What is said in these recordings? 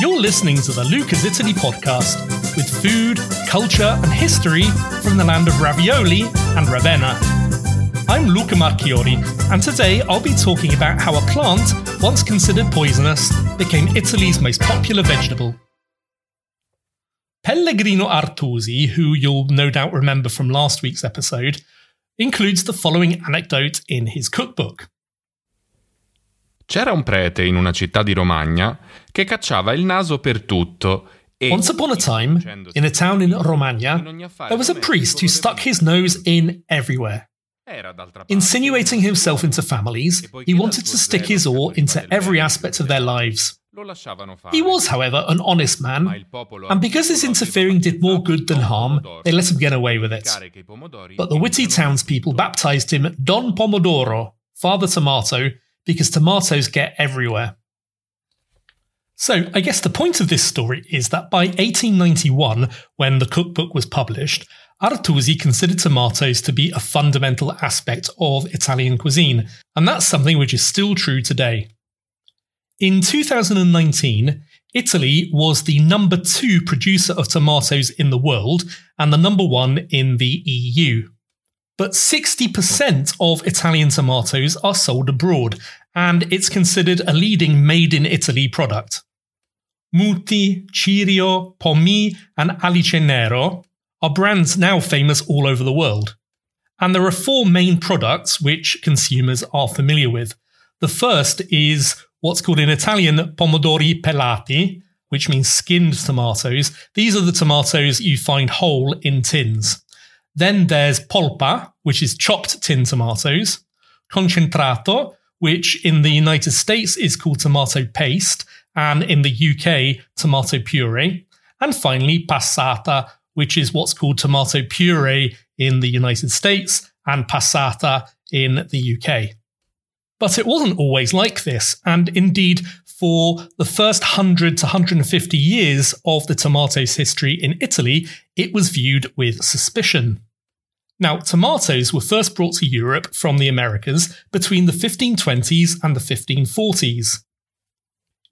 You're listening to the Luca's Italy podcast with food, culture, and history from the land of ravioli and Ravenna. I'm Luca Marchiori, and today I'll be talking about how a plant, once considered poisonous, became Italy's most popular vegetable. Pellegrino Artusi, who you'll no doubt remember from last week's episode, includes the following anecdote in his cookbook. C'era un prete in una città di Romagna che cacciava il naso per tutto. Once upon a time, in a town in Romagna, there was a priest who stuck his nose in everywhere. Insinuating himself into families, he wanted to stick his oar into every aspect of their lives. He was, however, an honest man, and because his interfering did more good than harm, they let him get away with it. But the witty townspeople baptized him Don Pomodoro, Father Tomato, because tomatoes get everywhere. So, I guess the point of this story is that by 1891, when the cookbook was published, Artusi considered tomatoes to be a fundamental aspect of Italian cuisine, and that's something which is still true today. In 2019, Italy was the number two producer of tomatoes in the world and the number one in the EU. But 60% of Italian tomatoes are sold abroad, and it's considered a leading made in Italy product. Mutti, Cirio, Pomi, and Alce Nero are brands now famous all over the world. And there are four main products which consumers are familiar with. The first is what's called in Italian pomodori pelati, which means skinned tomatoes. These are the tomatoes you find whole in tins. Then there's polpa, which is chopped tin tomatoes, concentrato, which in the United States is called tomato paste, and in the UK, tomato puree. And finally, passata, which is what's called tomato puree in the United States and passata in the UK. But it wasn't always like this, and indeed, for the first 100 to 150 years of the tomato's history in Italy, it was viewed with suspicion. Now, tomatoes were first brought to Europe from the Americas between the 1520s and the 1540s.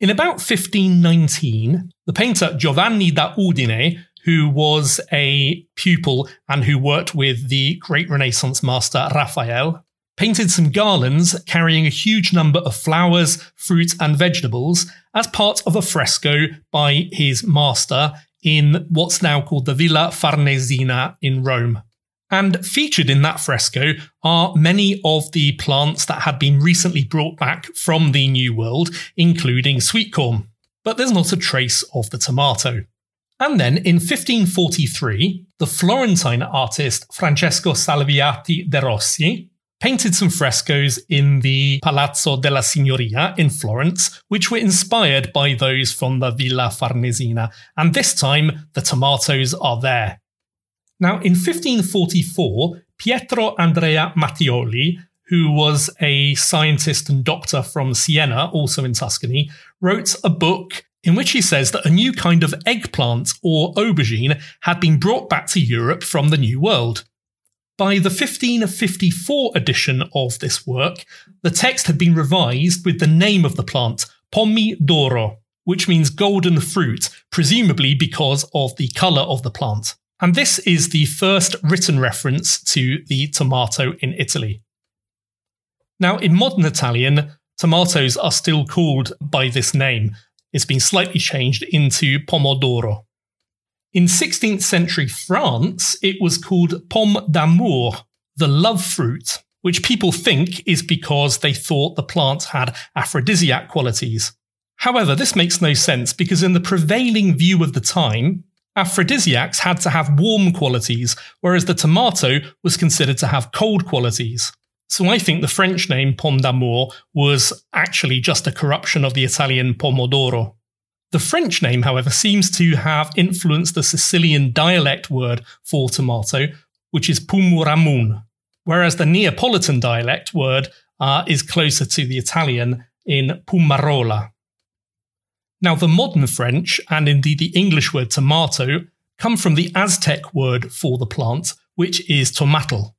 In about 1519, the painter Giovanni da Udine, who was a pupil and who worked with the great Renaissance master Raphael, painted some garlands carrying a huge number of flowers, fruit, and vegetables as part of a fresco by his master in what's now called the Villa Farnesina in Rome. And featured in that fresco are many of the plants that had been recently brought back from the New World, including sweet corn. But there's not a trace of the tomato. And then in 1543, the Florentine artist Francesco Salviati de Rossi painted some frescoes in the Palazzo della Signoria in Florence, which were inspired by those from the Villa Farnesina. And this time, the tomatoes are there. Now, in 1544, Pietro Andrea Mattioli, who was a scientist and doctor from Siena, also in Tuscany, wrote a book in which he says that a new kind of eggplant or aubergine had been brought back to Europe from the New World. By the 1554 edition of this work, the text had been revised with the name of the plant, Pomi d'oro, which means golden fruit, presumably because of the colour of the plant. And this is the first written reference to the tomato in Italy. Now, in modern Italian, tomatoes are still called by this name. It's been slightly changed into pomodoro. In 16th century France, it was called pomme d'amour, the love fruit, which people think is because they thought the plant had aphrodisiac qualities. However, this makes no sense because in the prevailing view of the time, aphrodisiacs had to have warm qualities, whereas the tomato was considered to have cold qualities. So I think the French name pomme d'amour was actually just a corruption of the Italian pomodoro. The French name, however, seems to have influenced the Sicilian dialect word for tomato, which is pumuramun, whereas the Neapolitan dialect word uh, is closer to the Italian in pumarola. Now, the modern French, and indeed the English word tomato, come from the Aztec word for the plant, which is tomatl.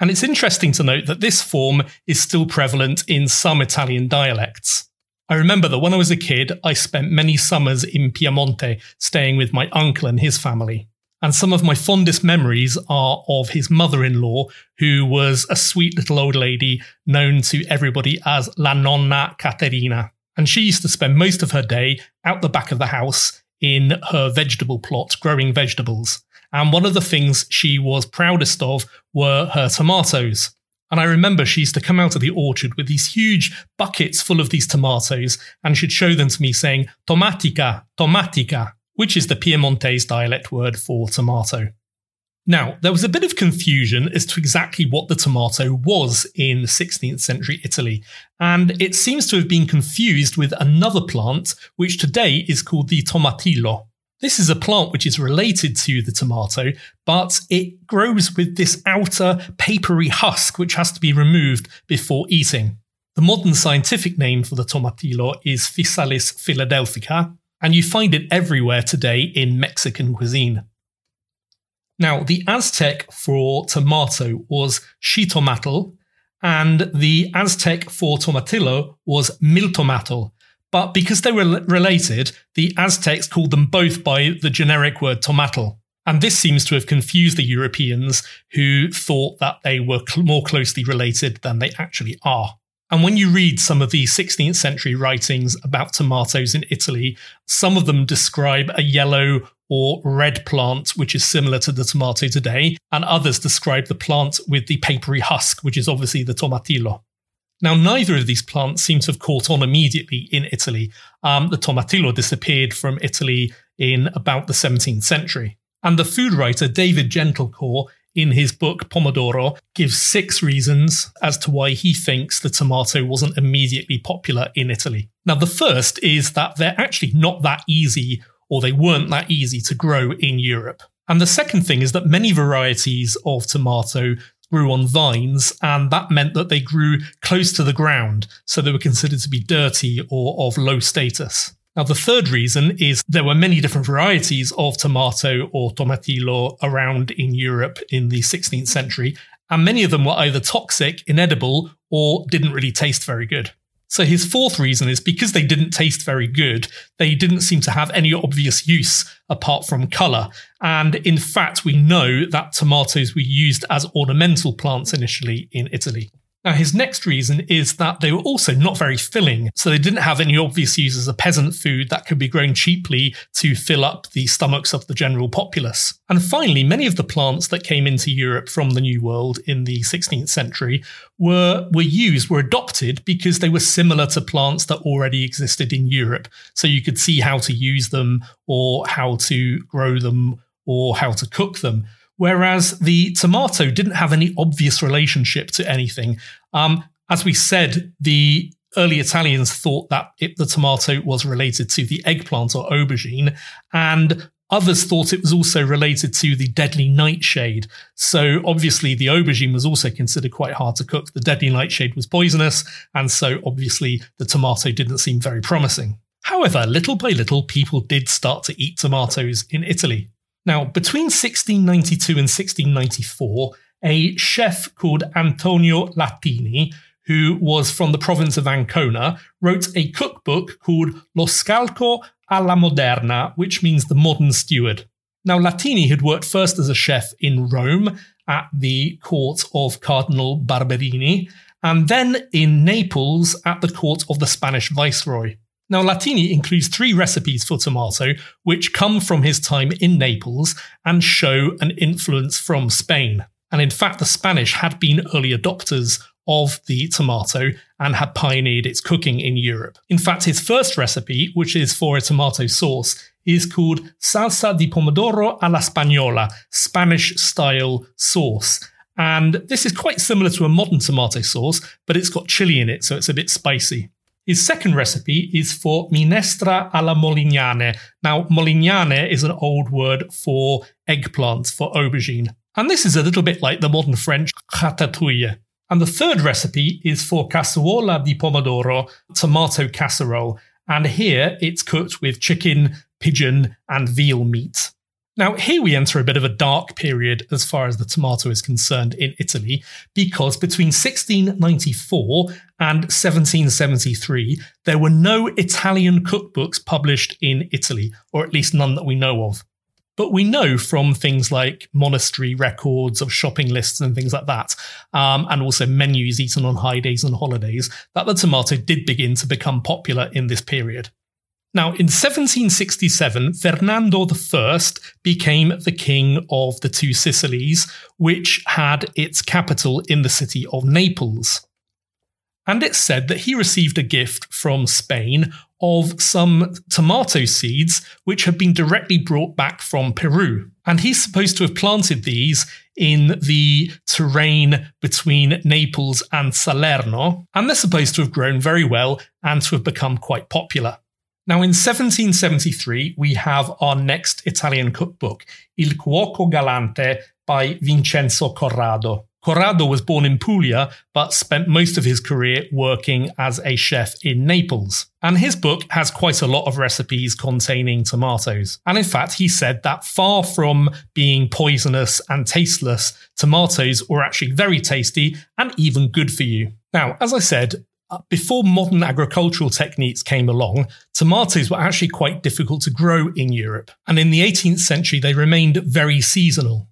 And it's interesting to note that this form is still prevalent in some Italian dialects. I remember that when I was a kid, I spent many summers in Piemonte staying with my uncle and his family. And some of my fondest memories are of his mother in law, who was a sweet little old lady known to everybody as La Nonna Caterina. And she used to spend most of her day out the back of the house in her vegetable plot, growing vegetables. And one of the things she was proudest of were her tomatoes. And I remember she used to come out of the orchard with these huge buckets full of these tomatoes and she'd show them to me saying, Tomatica, tomatica which is the Piemontese dialect word for tomato. Now, there was a bit of confusion as to exactly what the tomato was in 16th century Italy, and it seems to have been confused with another plant, which today is called the tomatillo. This is a plant which is related to the tomato, but it grows with this outer papery husk which has to be removed before eating. The modern scientific name for the tomatillo is Physalis philadelphica, and you find it everywhere today in Mexican cuisine. Now, the Aztec for tomato was xitomatl, and the Aztec for tomatillo was miltomatl. But because they were related, the Aztecs called them both by the generic word tomatl. And this seems to have confused the Europeans who thought that they were cl- more closely related than they actually are. And when you read some of the 16th century writings about tomatoes in Italy, some of them describe a yellow or red plant, which is similar to the tomato today, and others describe the plant with the papery husk, which is obviously the tomatillo. Now, neither of these plants seem to have caught on immediately in Italy. Um, the tomatillo disappeared from Italy in about the 17th century. And the food writer David Gentilcore in his book Pomodoro gives six reasons as to why he thinks the tomato wasn't immediately popular in Italy. Now, the first is that they're actually not that easy, or they weren't that easy to grow in Europe. And the second thing is that many varieties of tomato grew on vines, and that meant that they grew close to the ground, so they were considered to be dirty or of low status. Now, the third reason is there were many different varieties of tomato or tomatillo around in Europe in the 16th century, and many of them were either toxic, inedible, or didn't really taste very good. So his fourth reason is because they didn't taste very good, they didn't seem to have any obvious use apart from colour. And in fact, we know that tomatoes were used as ornamental plants initially in Italy. Now, his next reason is that they were also not very filling, so they didn't have any obvious use as a peasant food that could be grown cheaply to fill up the stomachs of the general populace. And finally, many of the plants that came into Europe from the New World in the 16th century were, were used, were adopted because they were similar to plants that already existed in Europe. So you could see how to use them or how to grow them or how to cook them. Whereas the tomato didn't have any obvious relationship to anything. Um, as we said, the early Italians thought that it, the tomato was related to the eggplant or aubergine, and others thought it was also related to the deadly nightshade. So obviously, the aubergine was also considered quite hard to cook. The deadly nightshade was poisonous, and so obviously the tomato didn't seem very promising. However, little by little, people did start to eat tomatoes in Italy. Now, between 1692 and 1694, a chef called Antonio Latini, who was from the province of Ancona, wrote a cookbook called Lo Scalco alla Moderna, which means the modern steward. Now, Latini had worked first as a chef in Rome at the court of Cardinal Barberini, and then in Naples at the court of the Spanish viceroy. Now, Latini includes three recipes for tomato, which come from his time in Naples and show an influence from Spain. And in fact, the Spanish had been early adopters of the tomato and had pioneered its cooking in Europe. In fact, his first recipe, which is for a tomato sauce, is called salsa di pomodoro alla spagnola, Spanish style sauce. And this is quite similar to a modern tomato sauce, but it's got chili in it, so it's a bit spicy. His second recipe is for minestra alla molignane. Now, molignane is an old word for eggplant, for aubergine. And this is a little bit like the modern French ratatouille. And the third recipe is for cassuola di pomodoro, tomato casserole. And here it's cooked with chicken, pigeon, and veal meat. Now, here we enter a bit of a dark period as far as the tomato is concerned in Italy, because between 1694 and 1773, there were no Italian cookbooks published in Italy, or at least none that we know of. But we know from things like monastery records of shopping lists and things like that, um, and also menus eaten on high days and holidays, that the tomato did begin to become popular in this period. Now, in 1767, Fernando I became the king of the two Sicilies, which had its capital in the city of Naples. And it's said that he received a gift from Spain of some tomato seeds which had been directly brought back from Peru. And he's supposed to have planted these in the terrain between Naples and Salerno, and they're supposed to have grown very well and to have become quite popular. Now, in 1773, we have our next Italian cookbook, Il Cuoco Galante by Vincenzo Corrado. Corrado was born in Puglia, but spent most of his career working as a chef in Naples. And his book has quite a lot of recipes containing tomatoes. And in fact, he said that far from being poisonous and tasteless, tomatoes were actually very tasty and even good for you. Now, as I said, Uh, before modern agricultural techniques came along, tomatoes were actually quite difficult to grow in Europe. And in the 18th century, they remained very seasonal.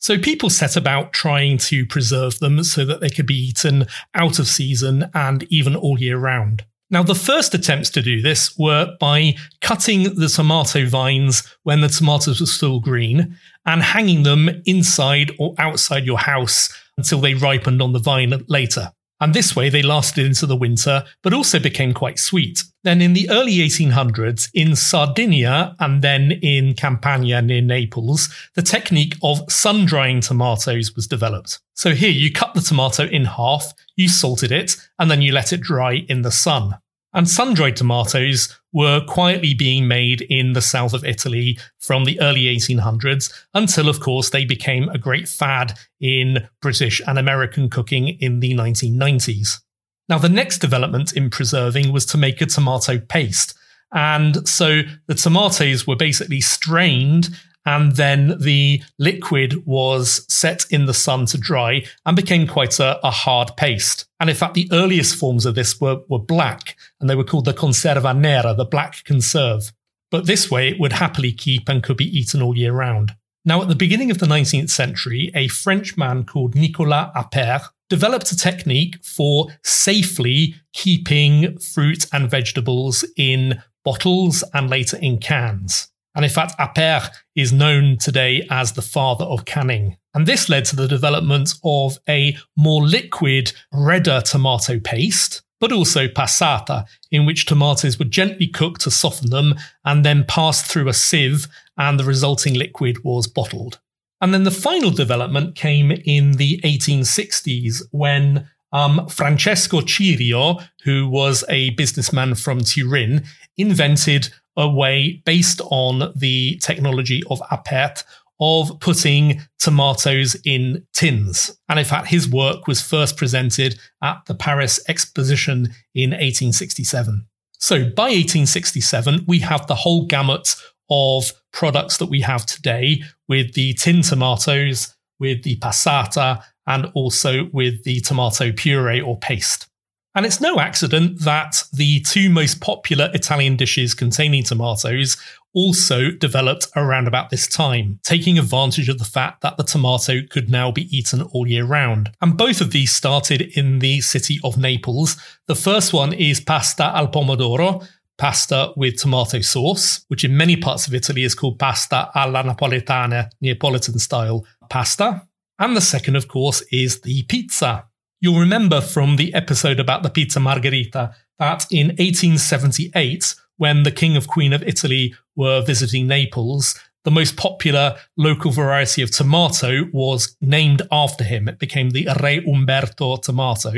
So people set about trying to preserve them so that they could be eaten out of season and even all year round. Now, the first attempts to do this were by cutting the tomato vines when the tomatoes were still green and hanging them inside or outside your house until they ripened on the vine later and this way they lasted into the winter, but also became quite sweet. Then in the early 1800s, in Sardinia and then in Campania near Naples, the technique of sun drying tomatoes was developed. So here you cut the tomato in half, you salted it, and then you let it dry in the sun. And sun dried tomatoes were quietly being made in the south of Italy from the early 1800s until, of course, they became a great fad in British and American cooking in the 1990s. Now, the next development in preserving was to make a tomato paste. And so the tomatoes were basically strained and then the liquid was set in the sun to dry and became quite a, a, hard paste. And in fact, the earliest forms of this were, were black, and they were called the conserva nera, the black conserve. But this way, it would happily keep and could be eaten all year round. Now, at the beginning of the 19th century, a French man called Nicolas Appert developed a technique for safely keeping fruit and vegetables in bottles and later in cans. And in fact, Appert is known today as the father of canning. And this led to the development of a more liquid, redder tomato paste, but also passata, in which tomatoes were gently cooked to soften them and then passed through a sieve, and the resulting liquid was bottled. And then the final development came in the 1860s when um, Francesco Cirio, who was a businessman from Turin, invented way based on the technology of Appert of putting tomatoes in tins. And in fact, his work was first presented at the Paris Exposition in 1867. So by 1867, we have the whole gamut of products that we have today with the tin tomatoes, with the passata, and also with the tomato puree or paste. And it's no accident that the two most popular Italian dishes containing tomatoes also developed around about this time, taking advantage of the fact that the tomato could now be eaten all year round. And both of these started in the city of Naples. The first one is pasta al pomodoro, pasta with tomato sauce, which in many parts of Italy is called pasta alla napoletana, Neapolitan style pasta. And the second, of course, is the pizza, You'll remember from the episode about the pizza margherita that in 1878, when the King of Queen of Italy were visiting Naples, the most popular local variety of tomato was named after him. It became the Re Umberto tomato.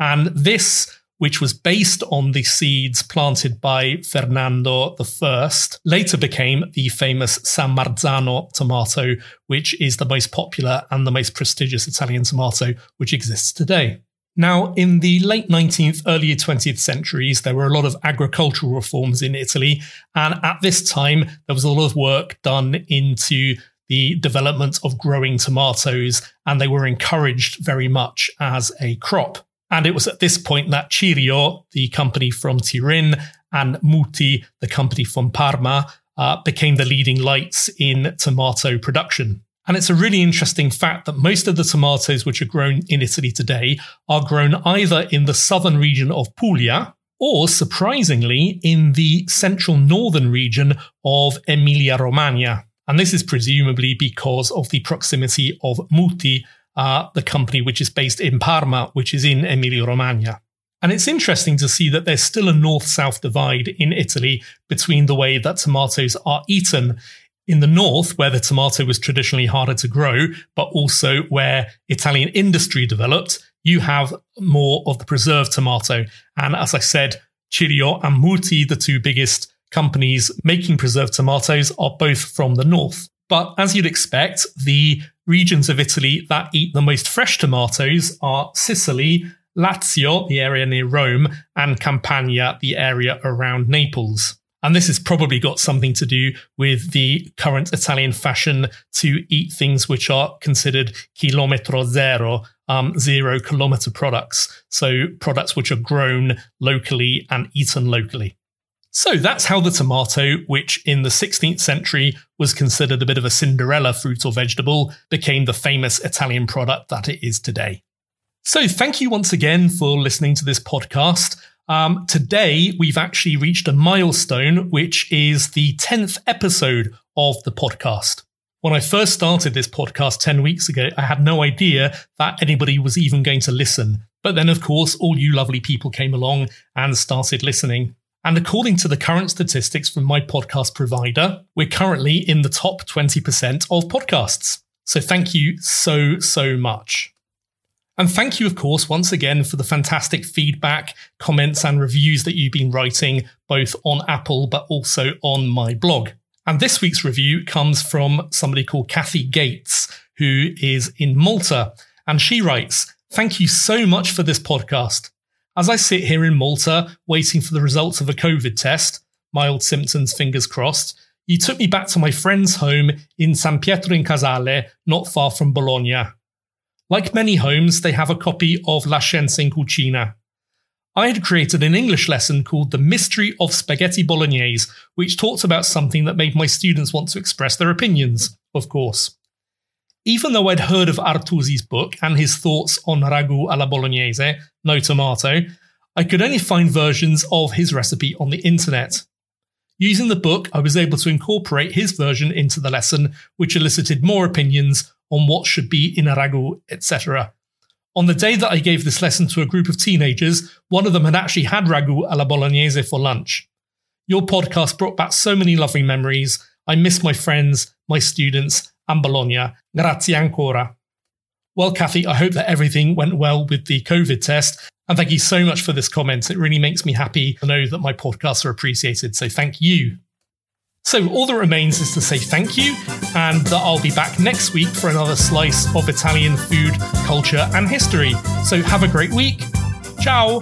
And this which was based on the seeds planted by Fernando I, later became the famous San Marzano tomato, which is the most popular and the most prestigious Italian tomato which exists today. Now, in the late 19th, early 20th centuries, there were a lot of agricultural reforms in Italy. And at this time, there was a lot of work done into the development of growing tomatoes, and they were encouraged very much as a crop. And it was at this point that Cirio, the company from Turin, and Mutti, the company from Parma, uh, became the leading lights in tomato production. And it's a really interesting fact that most of the tomatoes which are grown in Italy today are grown either in the southern region of Puglia or, surprisingly, in the central northern region of Emilia Romagna. And this is presumably because of the proximity of Mutti, uh, the company which is based in Parma, which is in Emilia Romagna. And it's interesting to see that there's still a north south divide in Italy between the way that tomatoes are eaten in the north, where the tomato was traditionally harder to grow, but also where Italian industry developed, you have more of the preserved tomato. And as I said, Cirio and Mutti, the two biggest companies making preserved tomatoes, are both from the north. But as you'd expect, the regions of Italy that eat the most fresh tomatoes are Sicily, Lazio, the area near Rome, and Campania, the area around Naples. And this has probably got something to do with the current Italian fashion to eat things which are considered chilometro zero, um, zero kilometer products. So products which are grown locally and eaten locally. So that's how the tomato, which in the 16th century was considered a bit of a Cinderella fruit or vegetable, became the famous Italian product that it is today. So thank you once again for listening to this podcast. Um, today, we've actually reached a milestone, which is the 10th episode of the podcast. When I first started this podcast 10 weeks ago, I had no idea that anybody was even going to listen. But then, of course, all you lovely people came along and started listening. And according to the current statistics from my podcast provider, we're currently in the top 20% of podcasts. So thank you so, so much. And thank you, of course, once again for the fantastic feedback, comments, and reviews that you've been writing, both on Apple but also on my blog. And this week's review comes from somebody called Kathy Gates, who is in Malta. And she writes, Thank you so much for this podcast. As I sit here in Malta waiting for the results of a COVID test, mild symptoms, fingers crossed, you took me back to my friend's home in San Pietro in Casale, not far from Bologna. Like many homes, they have a copy of La Scienza in Cucina. I had created an English lesson called The Mystery of Spaghetti Bolognese, which talked about something that made my students want to express their opinions, of course. Even though I'd heard of Artusi's book and his thoughts on ragu alla bolognese, no tomato, I could only find versions of his recipe on the internet. Using the book, I was able to incorporate his version into the lesson, which elicited more opinions on what should be in a ragu, etc. On the day that I gave this lesson to a group of teenagers, one of them had actually had ragu alla bolognese for lunch. Your podcast brought back so many lovely memories. I miss my friends, my students, and Bologna. Grazie ancora. Well, Kathy, I hope that everything went well with the COVID test. And thank you so much for this comment. It really makes me happy to know that my podcasts are appreciated. So thank you. So all that remains is to say thank you, and that I'll be back next week for another slice of Italian food, culture, and history. So have a great week. Ciao.